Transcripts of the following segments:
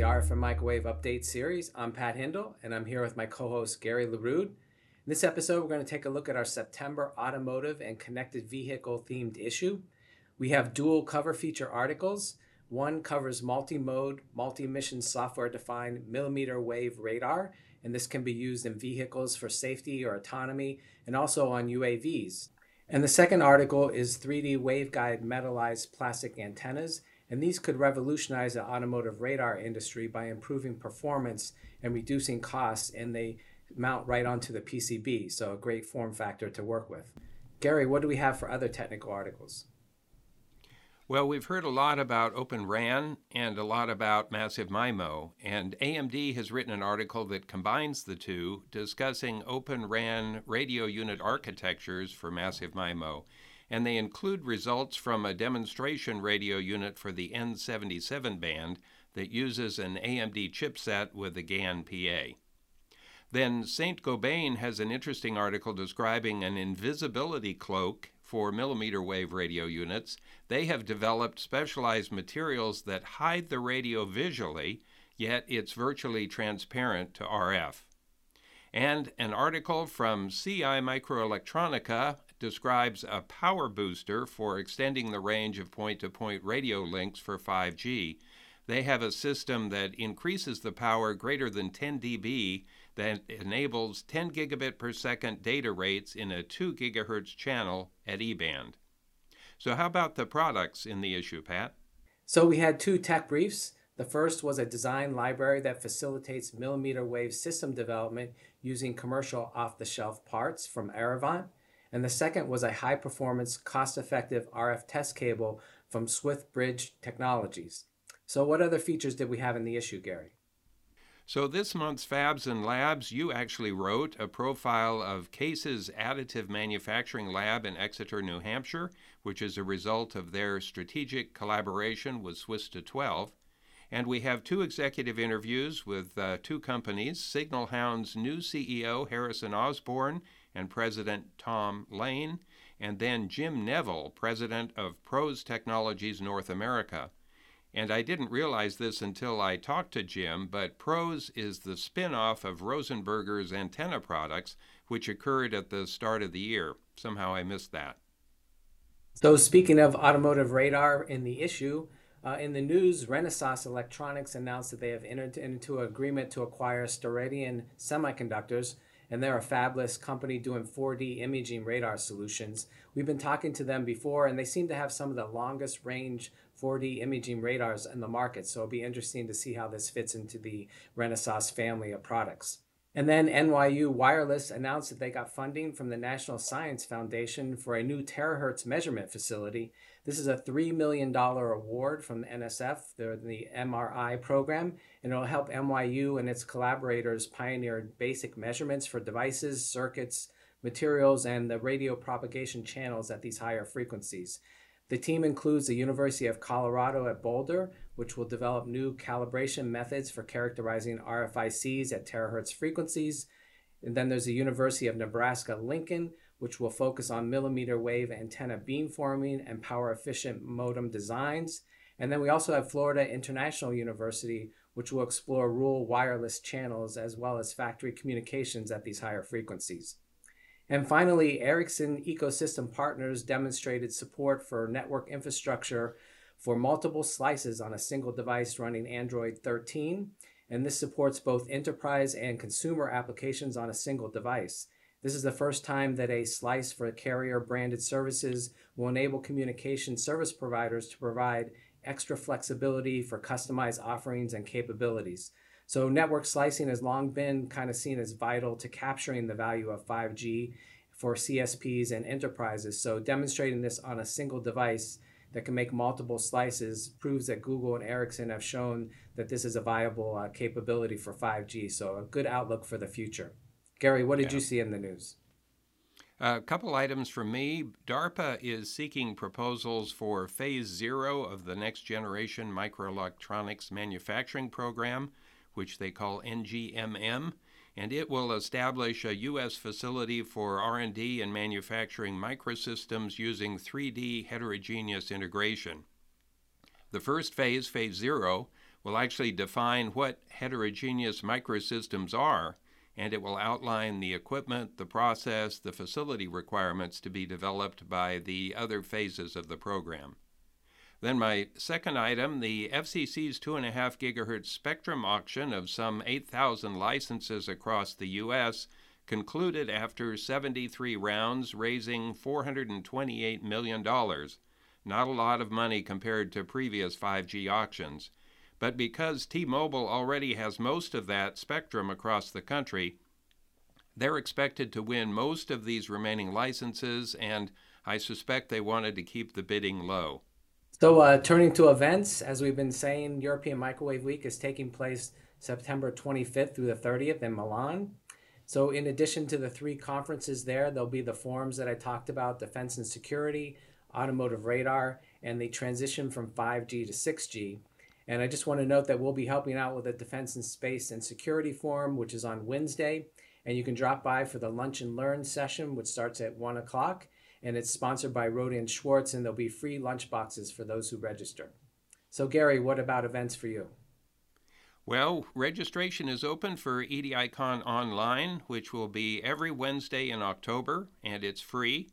the RF and Microwave Update series. I'm Pat Hindle, and I'm here with my co host Gary LeRude. In this episode, we're going to take a look at our September automotive and connected vehicle themed issue. We have dual cover feature articles. One covers multi mode, multi mission software defined millimeter wave radar, and this can be used in vehicles for safety or autonomy and also on UAVs. And the second article is 3D waveguide metallized plastic antennas, and these could revolutionize the automotive radar industry by improving performance and reducing costs, and they mount right onto the PCB, so a great form factor to work with. Gary, what do we have for other technical articles? Well, we've heard a lot about Open RAN and a lot about Massive MIMO, and AMD has written an article that combines the two, discussing Open RAN radio unit architectures for Massive MIMO. And they include results from a demonstration radio unit for the N77 band that uses an AMD chipset with a GAN PA. Then Saint Gobain has an interesting article describing an invisibility cloak for millimeter wave radio units, they have developed specialized materials that hide the radio visually, yet it's virtually transparent to RF. And an article from CI Microelettronica describes a power booster for extending the range of point to point radio links for 5G. They have a system that increases the power greater than 10 dB that enables 10 gigabit per second data rates in a 2 gigahertz channel at E band. So, how about the products in the issue, Pat? So, we had two tech briefs. The first was a design library that facilitates millimeter wave system development using commercial off the shelf parts from Eravant. And the second was a high performance, cost effective RF test cable from Swift Bridge Technologies. So, what other features did we have in the issue, Gary? So, this month's Fabs and Labs, you actually wrote a profile of CAES's Additive Manufacturing Lab in Exeter, New Hampshire, which is a result of their strategic collaboration with SWISSto12. And we have two executive interviews with uh, two companies Signal Hound's new CEO, Harrison Osborne, and President Tom Lane, and then Jim Neville, President of Pros Technologies North America. And I didn't realize this until I talked to Jim, but Pros is the spin off of Rosenberger's antenna products, which occurred at the start of the year. Somehow I missed that. So, speaking of automotive radar in the issue, uh, in the news, Renesas Electronics announced that they have entered into an agreement to acquire Steradian Semiconductors, and they're a fabulous company doing 4D imaging radar solutions. We've been talking to them before, and they seem to have some of the longest range 4D imaging radars in the market. So it'll be interesting to see how this fits into the Renesas family of products. And then NYU Wireless announced that they got funding from the National Science Foundation for a new terahertz measurement facility. This is a $3 million award from NSF, the, the MRI program, and it'll help NYU and its collaborators pioneer basic measurements for devices, circuits, materials, and the radio propagation channels at these higher frequencies. The team includes the University of Colorado at Boulder, which will develop new calibration methods for characterizing RFICs at terahertz frequencies. And then there's the University of Nebraska Lincoln, which will focus on millimeter wave antenna beamforming and power efficient modem designs. And then we also have Florida International University, which will explore rural wireless channels as well as factory communications at these higher frequencies. And finally, Ericsson ecosystem partners demonstrated support for network infrastructure for multiple slices on a single device running Android 13. And this supports both enterprise and consumer applications on a single device. This is the first time that a slice for carrier branded services will enable communication service providers to provide extra flexibility for customized offerings and capabilities. So network slicing has long been kind of seen as vital to capturing the value of 5G for CSPs and enterprises. So demonstrating this on a single device that can make multiple slices proves that Google and Ericsson have shown that this is a viable uh, capability for 5G. So a good outlook for the future. Gary, what did yeah. you see in the news? A couple items from me. DARPA is seeking proposals for phase zero of the next generation microelectronics manufacturing program which they call NGMM, and it will establish a U.S. facility for R&D and manufacturing microsystems using 3D heterogeneous integration. The first phase, phase zero, will actually define what heterogeneous microsystems are, and it will outline the equipment, the process, the facility requirements to be developed by the other phases of the program. Then, my second item the FCC's 2.5 gigahertz spectrum auction of some 8,000 licenses across the U.S. concluded after 73 rounds, raising $428 million. Not a lot of money compared to previous 5G auctions. But because T Mobile already has most of that spectrum across the country, they're expected to win most of these remaining licenses, and I suspect they wanted to keep the bidding low. So, uh, turning to events, as we've been saying, European Microwave Week is taking place September 25th through the 30th in Milan. So, in addition to the three conferences there, there'll be the forums that I talked about defense and security, automotive radar, and the transition from 5G to 6G. And I just want to note that we'll be helping out with the Defense and Space and Security Forum, which is on Wednesday. And you can drop by for the Lunch and Learn session, which starts at 1 o'clock and it's sponsored by Rohde Schwarz, and there'll be free lunch boxes for those who register. So, Gary, what about events for you? Well, registration is open for EDICon Online, which will be every Wednesday in October, and it's free.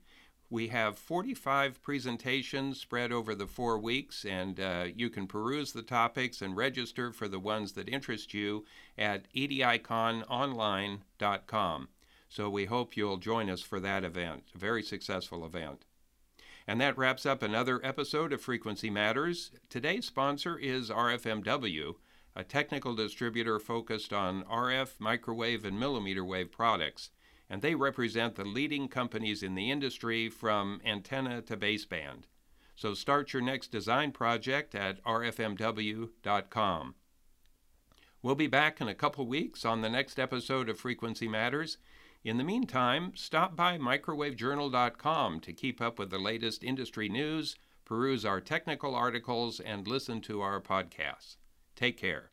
We have 45 presentations spread over the four weeks, and uh, you can peruse the topics and register for the ones that interest you at edicononline.com. So we hope you'll join us for that event, a very successful event. And that wraps up another episode of Frequency Matters. Today's sponsor is RFMW, a technical distributor focused on RF, microwave, and millimeter wave products. And they represent the leading companies in the industry from antenna to baseband. So start your next design project at rfmw.com. We'll be back in a couple weeks on the next episode of Frequency Matters. In the meantime, stop by microwavejournal.com to keep up with the latest industry news, peruse our technical articles, and listen to our podcasts. Take care.